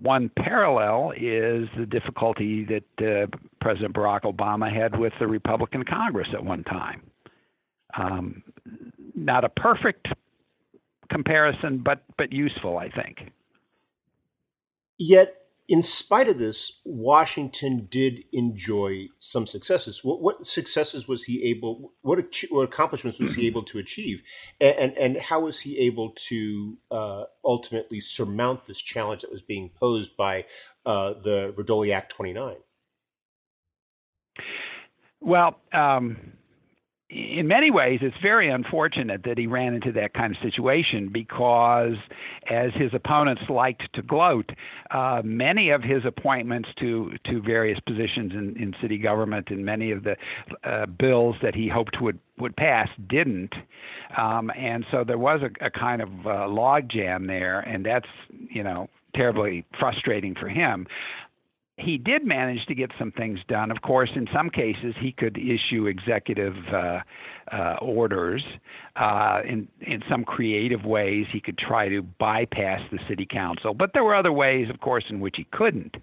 one parallel is the difficulty that uh, President Barack Obama had with the Republican Congress at one time. Um, not a perfect comparison, but but useful, I think. Yet in spite of this, Washington did enjoy some successes. What, what successes was he able? What, what accomplishments was he able to achieve? And and, and how was he able to uh, ultimately surmount this challenge that was being posed by uh, the Vrdolyak 29? Well, um, in many ways, it's very unfortunate that he ran into that kind of situation because, as his opponents liked to gloat, uh, many of his appointments to to various positions in, in city government and many of the uh, bills that he hoped would would pass didn't, um, and so there was a, a kind of uh, logjam there, and that's you know terribly frustrating for him he did manage to get some things done. Of course, in some cases, he could issue executive uh, uh, orders. Uh, in in some creative ways, he could try to bypass the city council. But there were other ways, of course, in which he couldn't.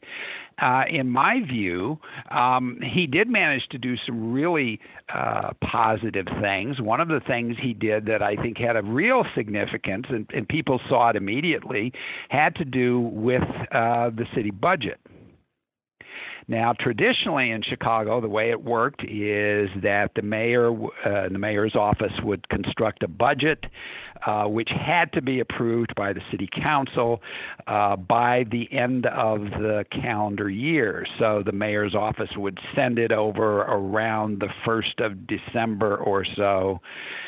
Uh, in my view, um, he did manage to do some really uh, positive things. One of the things he did that I think had a real significance, and, and people saw it immediately, had to do with uh, the city budget. Now, traditionally in Chicago, the way it worked is that the mayor, uh, the mayor's office would construct a budget, uh, which had to be approved by the city council uh, by the end of the calendar year. So the mayor's office would send it over around the first of December or so.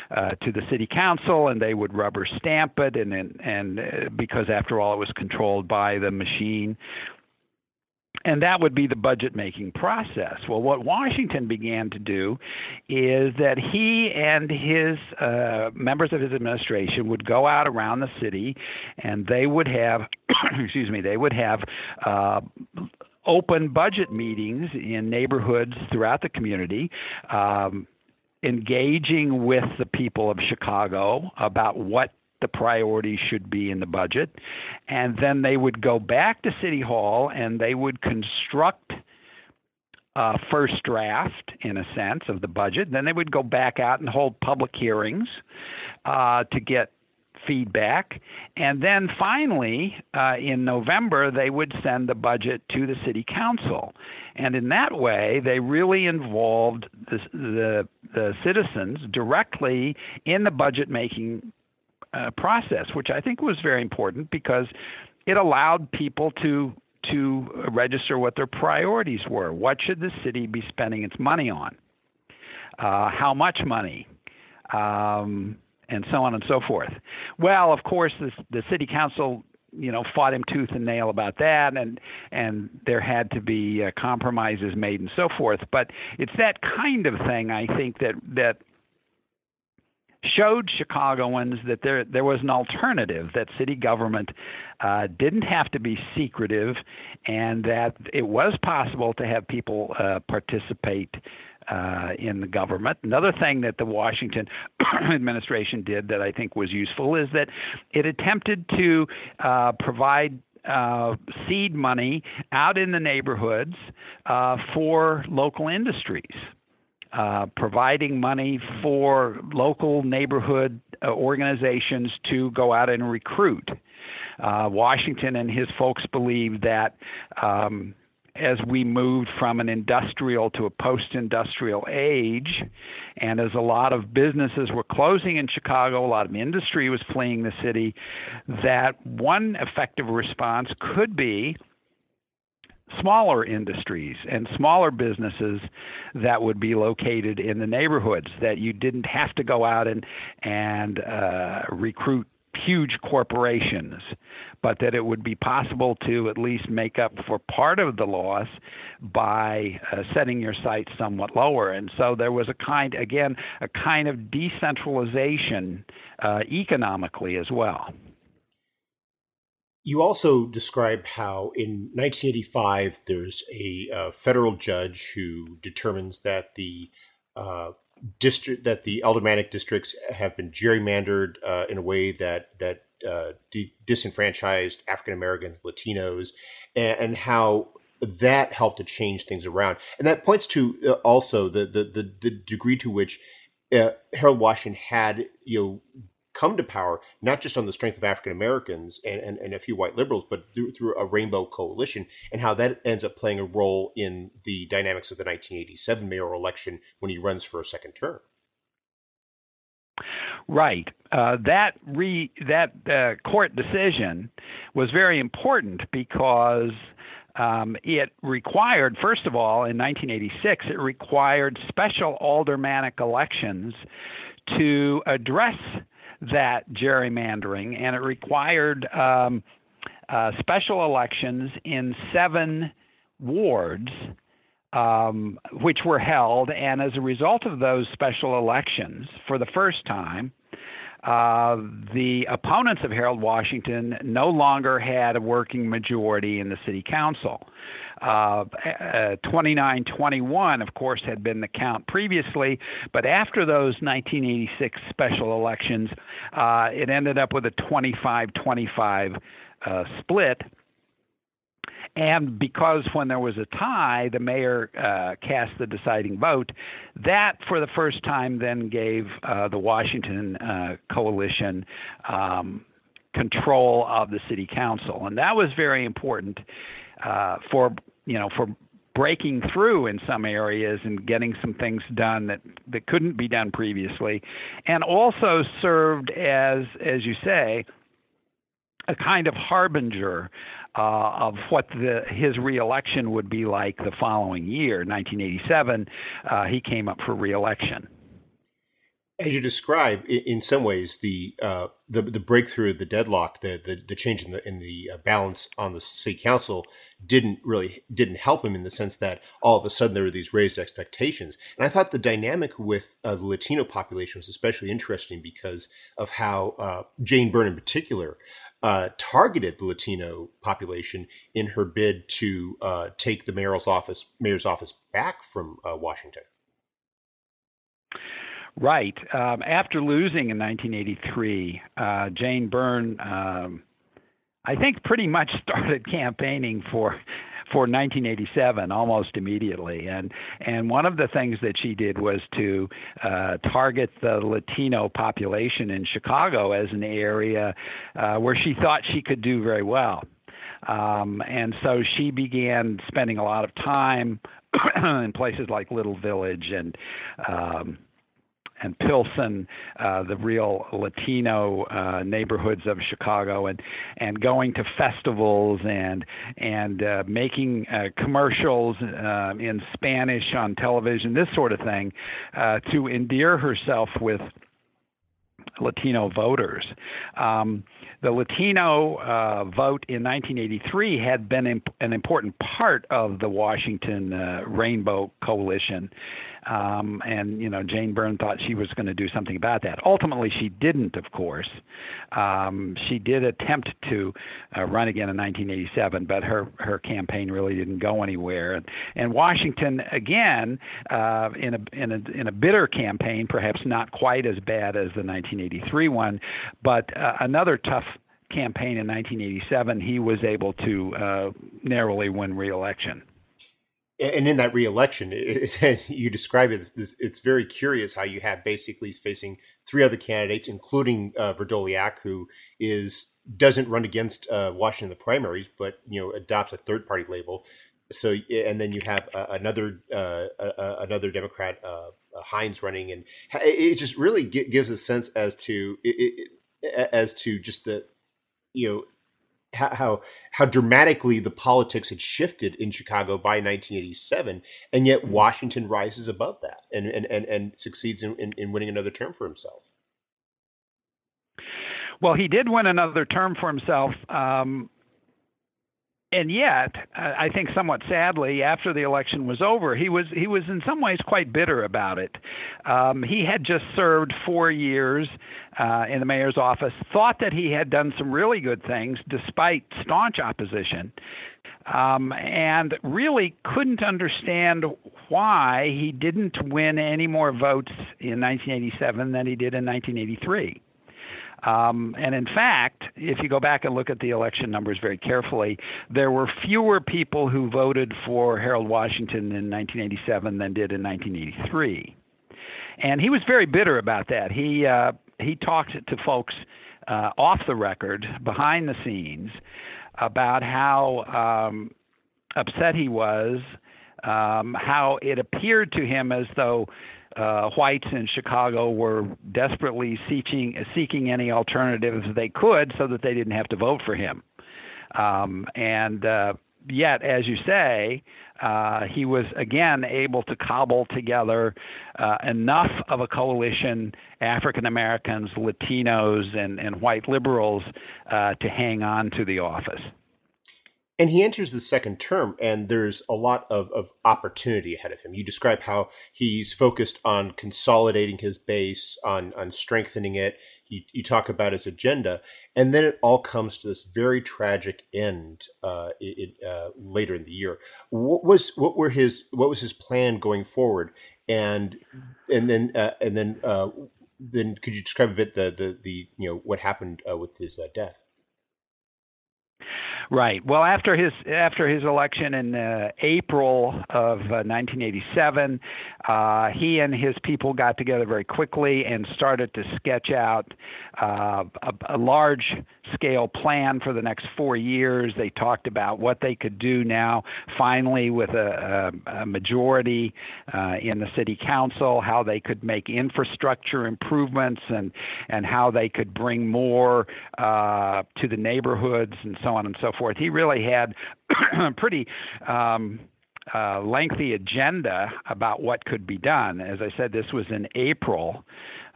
Uh, to the city council, and they would rubber stamp it, and and, and uh, because after all, it was controlled by the machine and that would be the budget making process. Well, what Washington began to do is that he and his uh, members of his administration would go out around the city, and they would have, excuse me, they would have. Uh, open budget meetings in neighborhoods throughout the community, um, engaging with the people of Chicago about what the priorities should be in the budget. And then they would go back to City Hall and they would construct a first draft, in a sense, of the budget. Then they would go back out and hold public hearings uh, to get feedback. And then finally, uh, in November, they would send the budget to the city council. And in that way, they really involved the, the, the citizens directly in the budget making uh, process, which I think was very important because it allowed people to to register what their priorities were. What should the city be spending its money on? Uh, how much money? Um, and so on and so forth. Well, of course, the, the city council, you know, fought him tooth and nail about that, and and there had to be uh, compromises made and so forth. But it's that kind of thing, I think, that that showed Chicagoans that there there was an alternative that city government uh, didn't have to be secretive, and that it was possible to have people uh, participate uh, in the government. Another thing that the Washington administration did that I think was useful is that it attempted to uh, provide uh, seed money out in the neighborhoods uh, for local industries. Uh, providing money for local neighborhood uh, organizations to go out and recruit. Uh, Washington and his folks believe that um, as we moved from an industrial to a post industrial age, and as a lot of businesses were closing in Chicago, a lot of industry was fleeing the city, that one effective response could be smaller industries and smaller businesses that would be located in the neighborhoods that you didn't have to go out and and uh, recruit huge corporations, but that it would be possible to at least make up for part of the loss by uh, setting your sights somewhat lower. And so there was a kind, again, a kind of decentralization uh, economically as well. You also describe how in 1985 there's a uh, federal judge who determines that the uh, district that the aldermanic districts have been gerrymandered uh, in a way that that uh, disenfranchised African Americans, Latinos, and, and, how that helped to change things around. And that points to uh, also the, the, the the degree to which uh, Harold Washington had you know come to power, not just on the strength of African Americans and, and, and, a few white liberals, but through, through, a rainbow coalition, and how that ends up playing a role in the dynamics of the 1987 mayoral election when he runs for a second term. Right. Uh, that re that uh, court decision was very important because um, it required, first of all, in 1986, it required special aldermanic elections to address that gerrymandering, and it required um, uh, special elections in seven wards, um, which were held. And as a result of those special elections, for the first time, uh, the opponents of Harold Washington no longer had a working majority in the city council. Uh, uh, 29 21, of course, had been the count previously, but after those 1986 special elections, uh, it ended up with a 25 25 uh, split. And because when there was a tie, the mayor uh, cast the deciding vote, that for the first time then gave uh, the Washington uh, coalition um, control of the city council, and that was very important uh, for you know for breaking through in some areas and getting some things done that that couldn't be done previously, and also served as as you say a kind of harbinger uh, of what the, his reelection would be like the following year, 1987. Uh, he came up for reelection. As you describe, in some ways, the uh, the, the breakthrough, of the deadlock, the, the, the change in the in the uh, balance on the city council didn't really didn't help him in the sense that all of a sudden there were these raised expectations. And I thought the dynamic with uh, the Latino population was especially interesting because of how uh, Jane Byrne, in particular, uh, targeted the Latino population in her bid to uh, take the mayor's office mayor's office back from uh, Washington. Right. Um, after losing in 1983, uh, Jane Byrne, um, I think, pretty much started campaigning for for 1987 almost immediately. And and one of the things that she did was to uh, target the Latino population in Chicago as an area uh, where she thought she could do very well. Um, and so she began spending a lot of time in places like Little Village and um, and Pilsen, uh, the real Latino uh, neighborhoods of Chicago, and and going to festivals and and uh, making uh, commercials uh, in Spanish on television, this sort of thing, uh, to endear herself with Latino voters. Um, the Latino uh, vote in 1983 had been imp- an important part of the Washington uh, Rainbow Coalition, um, and you know, Jane Byrne thought she was going to do something about that. Ultimately, she didn't. Of course, um, she did attempt to uh, run again in 1987, but her her campaign really didn't go anywhere. And, and Washington, again, uh, in a in a in a bitter campaign, perhaps not quite as bad as the 1983 one, but uh, another tough campaign in 1987, he was able to uh, narrowly win re-election and in that reelection, it, it, you describe it. It's, it's, very curious how you have basically facing three other candidates, including uh, Vrdolyak, who is doesn't run against uh, Washington in the primaries, but you know adopts a third party label. So and then you have uh, another uh, another Democrat, uh, Hynes, running, and it just really gives a sense as to it, as to just the you know how how dramatically the politics had shifted in Chicago by 1987, and yet mm-hmm. Washington rises above that and and and, and succeeds in, in, in winning another term for himself. Well, he did win another term for himself. Um, and yet, I think somewhat sadly, after the election was over, he was he was in some ways quite bitter about it. Um, he had just served four years uh, in the mayor's office, thought that he had done some really good things despite staunch opposition, um, and really couldn't understand why he didn't win any more votes in 1987 than he did in 1983. Um, and in fact, if you go back and look at the election numbers very carefully, there were fewer people who voted for Harold Washington in 1987 than did in 1983. And he was very bitter about that. He uh, he talked to folks uh, off the record, behind the scenes, about how um, upset he was, um, how it appeared to him as though uh, whites in Chicago were desperately seeking seeking any alternatives they could so that they didn't have to vote for him. Um, and uh, yet, as you say, uh, he was again able to cobble together uh, enough of a coalition, African Americans, Latinos, and, and white liberals, uh, to hang on to the office. And he enters the second term, and there's a lot of, of opportunity ahead of him. You describe how he's focused on consolidating his base, on, on strengthening it. You, you talk about his agenda, and then it all comes to this very tragic end uh, it, uh, later in the year. What was what were his what was his plan going forward, and and then uh, and then uh, then could you describe a bit the the, the you know what happened uh, with his uh, death? Right. Well, after his after his election in uh, April of uh, 1987, uh, he and his people got together very quickly and started to sketch out uh, a, a large scale plan for the next four years. They talked about what they could do now, finally, with a, a, a majority uh, in the city council, how they could make infrastructure improvements and, and how they could bring more uh, to the neighborhoods and so on and so forth. He really had a pretty um, uh, lengthy agenda about what could be done. As I said, this was in April.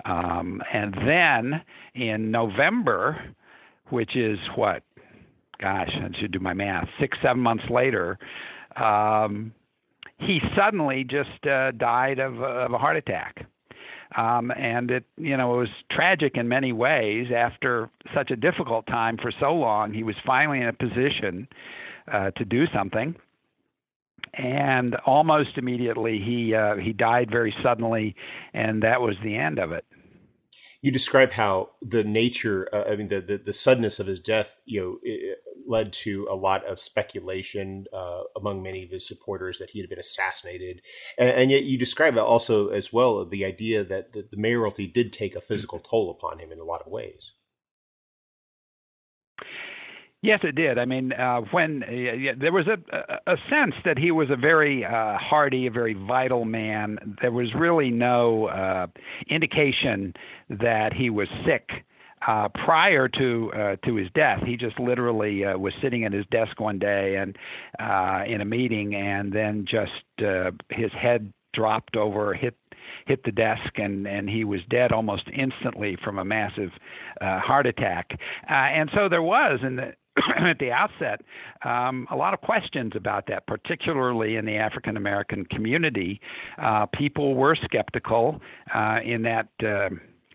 Um, and then in November, which is what, gosh, I should do my math, six, seven months later, um, he suddenly just uh, died of, of a heart attack. Um, and it, you know, it was tragic in many ways. After such a difficult time for so long, he was finally in a position uh, to do something. And almost immediately, he uh, he died very suddenly, and that was the end of it you describe how the nature, uh, I mean, the, the, the suddenness of his death, you know, led to a lot of speculation uh, among many of his supporters that he had been assassinated, and, and, yet you describe it also as well the idea that the, the mayoralty did take a physical toll upon him in a lot of ways. Yes, it did. I mean, uh, when uh, there was a, a sense that he was a very uh, hardy, a very vital man. There was really no uh, indication that he was sick uh, prior to uh, to his death. He just literally uh, was sitting at his desk one day and uh, in a meeting, and then just uh, his head dropped over, hit hit the desk and and he was dead almost instantly from a massive uh, heart attack. Uh, and so there was in the at the outset um, a lot of questions about that, particularly in the African American community. Uh, people were skeptical uh, in that uh,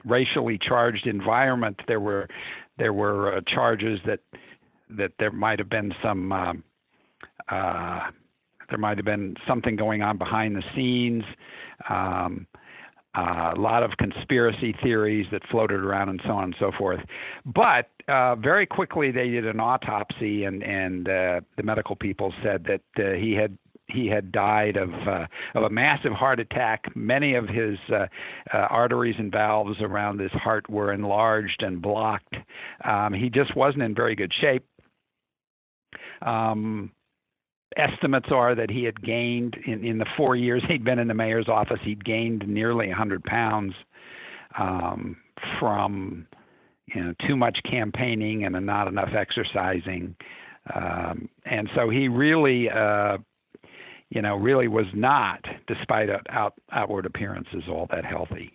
racially charged environment. There were there were uh, charges that that there might have been some um, uh, there might have been something going on behind the scenes. Um, uh, a lot of conspiracy theories that floated around and so on and so forth. But uh, very quickly they did an autopsy, and and uh, the medical people said that uh, he had he had died of uh, of a massive heart attack. Many of his uh, uh, arteries and valves around his heart were enlarged and blocked. Um, he just wasn't in very good shape. Um, estimates are that he had gained in, in the four years he'd been in the mayor's office, he'd gained nearly 100 pounds um, from you know too much campaigning and not enough exercising, um, and so he really. Uh, you know, really was not, despite out, outward appearances, all that healthy.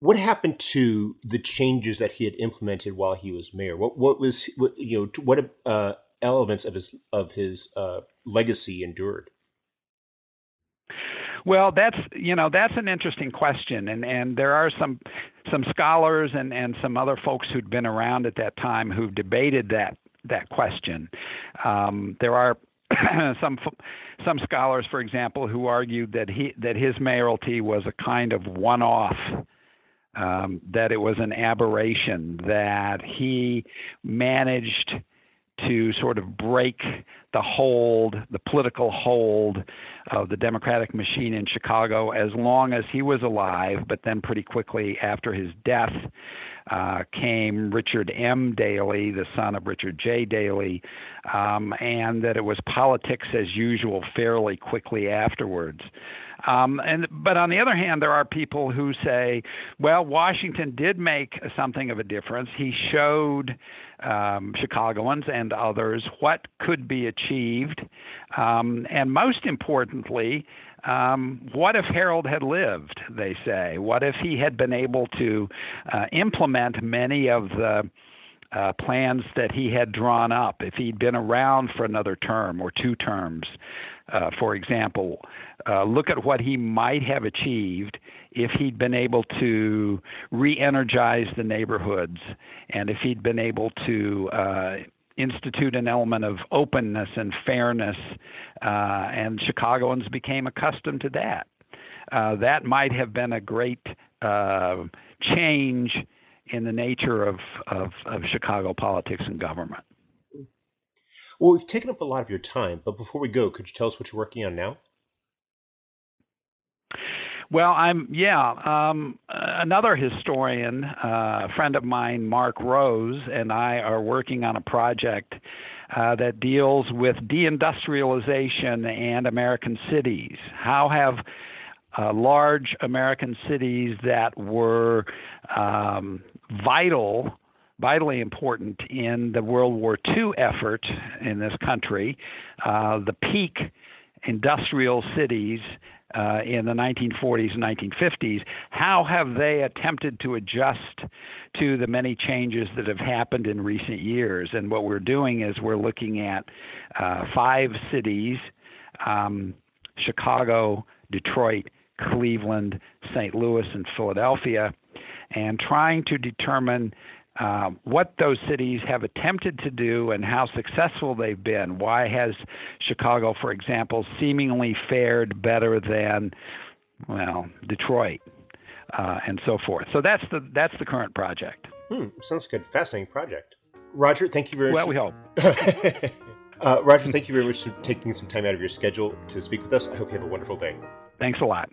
What happened to the changes that he had implemented while he was mayor? What what was what, you know what uh, elements of his of his uh, legacy endured? Well, that's you know that's an interesting question, and and there are some some scholars and and some other folks who'd been around at that time who've debated that that question. Um, there are some some scholars, for example, who argued that he that his mayoralty was a kind of one-off, um, that it was an aberration, that he managed to sort of break the hold, the political hold of the Democratic machine in Chicago as long as he was alive, but then pretty quickly after his death uh, came Richard M. Daley, the son of Richard J. Daley, um, and that it was politics as usual fairly quickly afterwards. Um, and but on the other hand, there are people who say, well, Washington did make something of a difference. He showed um, Chicagoans and others what could be achieved, um, and most importantly, um, what if Harold had lived? They say. What if he had been able to uh, implement many of the uh, plans that he had drawn up, if he'd been around for another term or two terms, uh, for example, uh, look at what he might have achieved if he'd been able to re energize the neighborhoods and if he'd been able to uh, institute an element of openness and fairness, uh, and Chicagoans became accustomed to that. Uh, that might have been a great uh, change in the nature of, of, of Chicago politics and government. Well, we've taken up a lot of your time, but before we go, could you tell us what you're working on now? Well, I'm yeah. Um, another historian, uh, a friend of mine, Mark Rose, and I are working on a project uh, that deals with deindustrialization and American cities. How have uh, large American cities that were um, vital vitally important in the World War II effort in this country. Uh, the peak industrial cities uh, in the 1940s and 1950s, how have they attempted to adjust to the many changes that have happened in recent years? And what we're doing is we're looking at uh, five cities um, Chicago, Detroit, Cleveland, St. Louis, and Philadelphia and trying to determine uh, what those cities have attempted to do and how successful they've been. Why has Chicago, for example, seemingly fared better than, well, Detroit, uh, and so forth? So that's the that's the current project. Hmm, sounds like a fascinating project. Roger, thank you very much. Well, we hope. uh, Roger, thank you very much for taking some time out of your schedule to speak with us. I hope you have a wonderful day. Thanks a lot.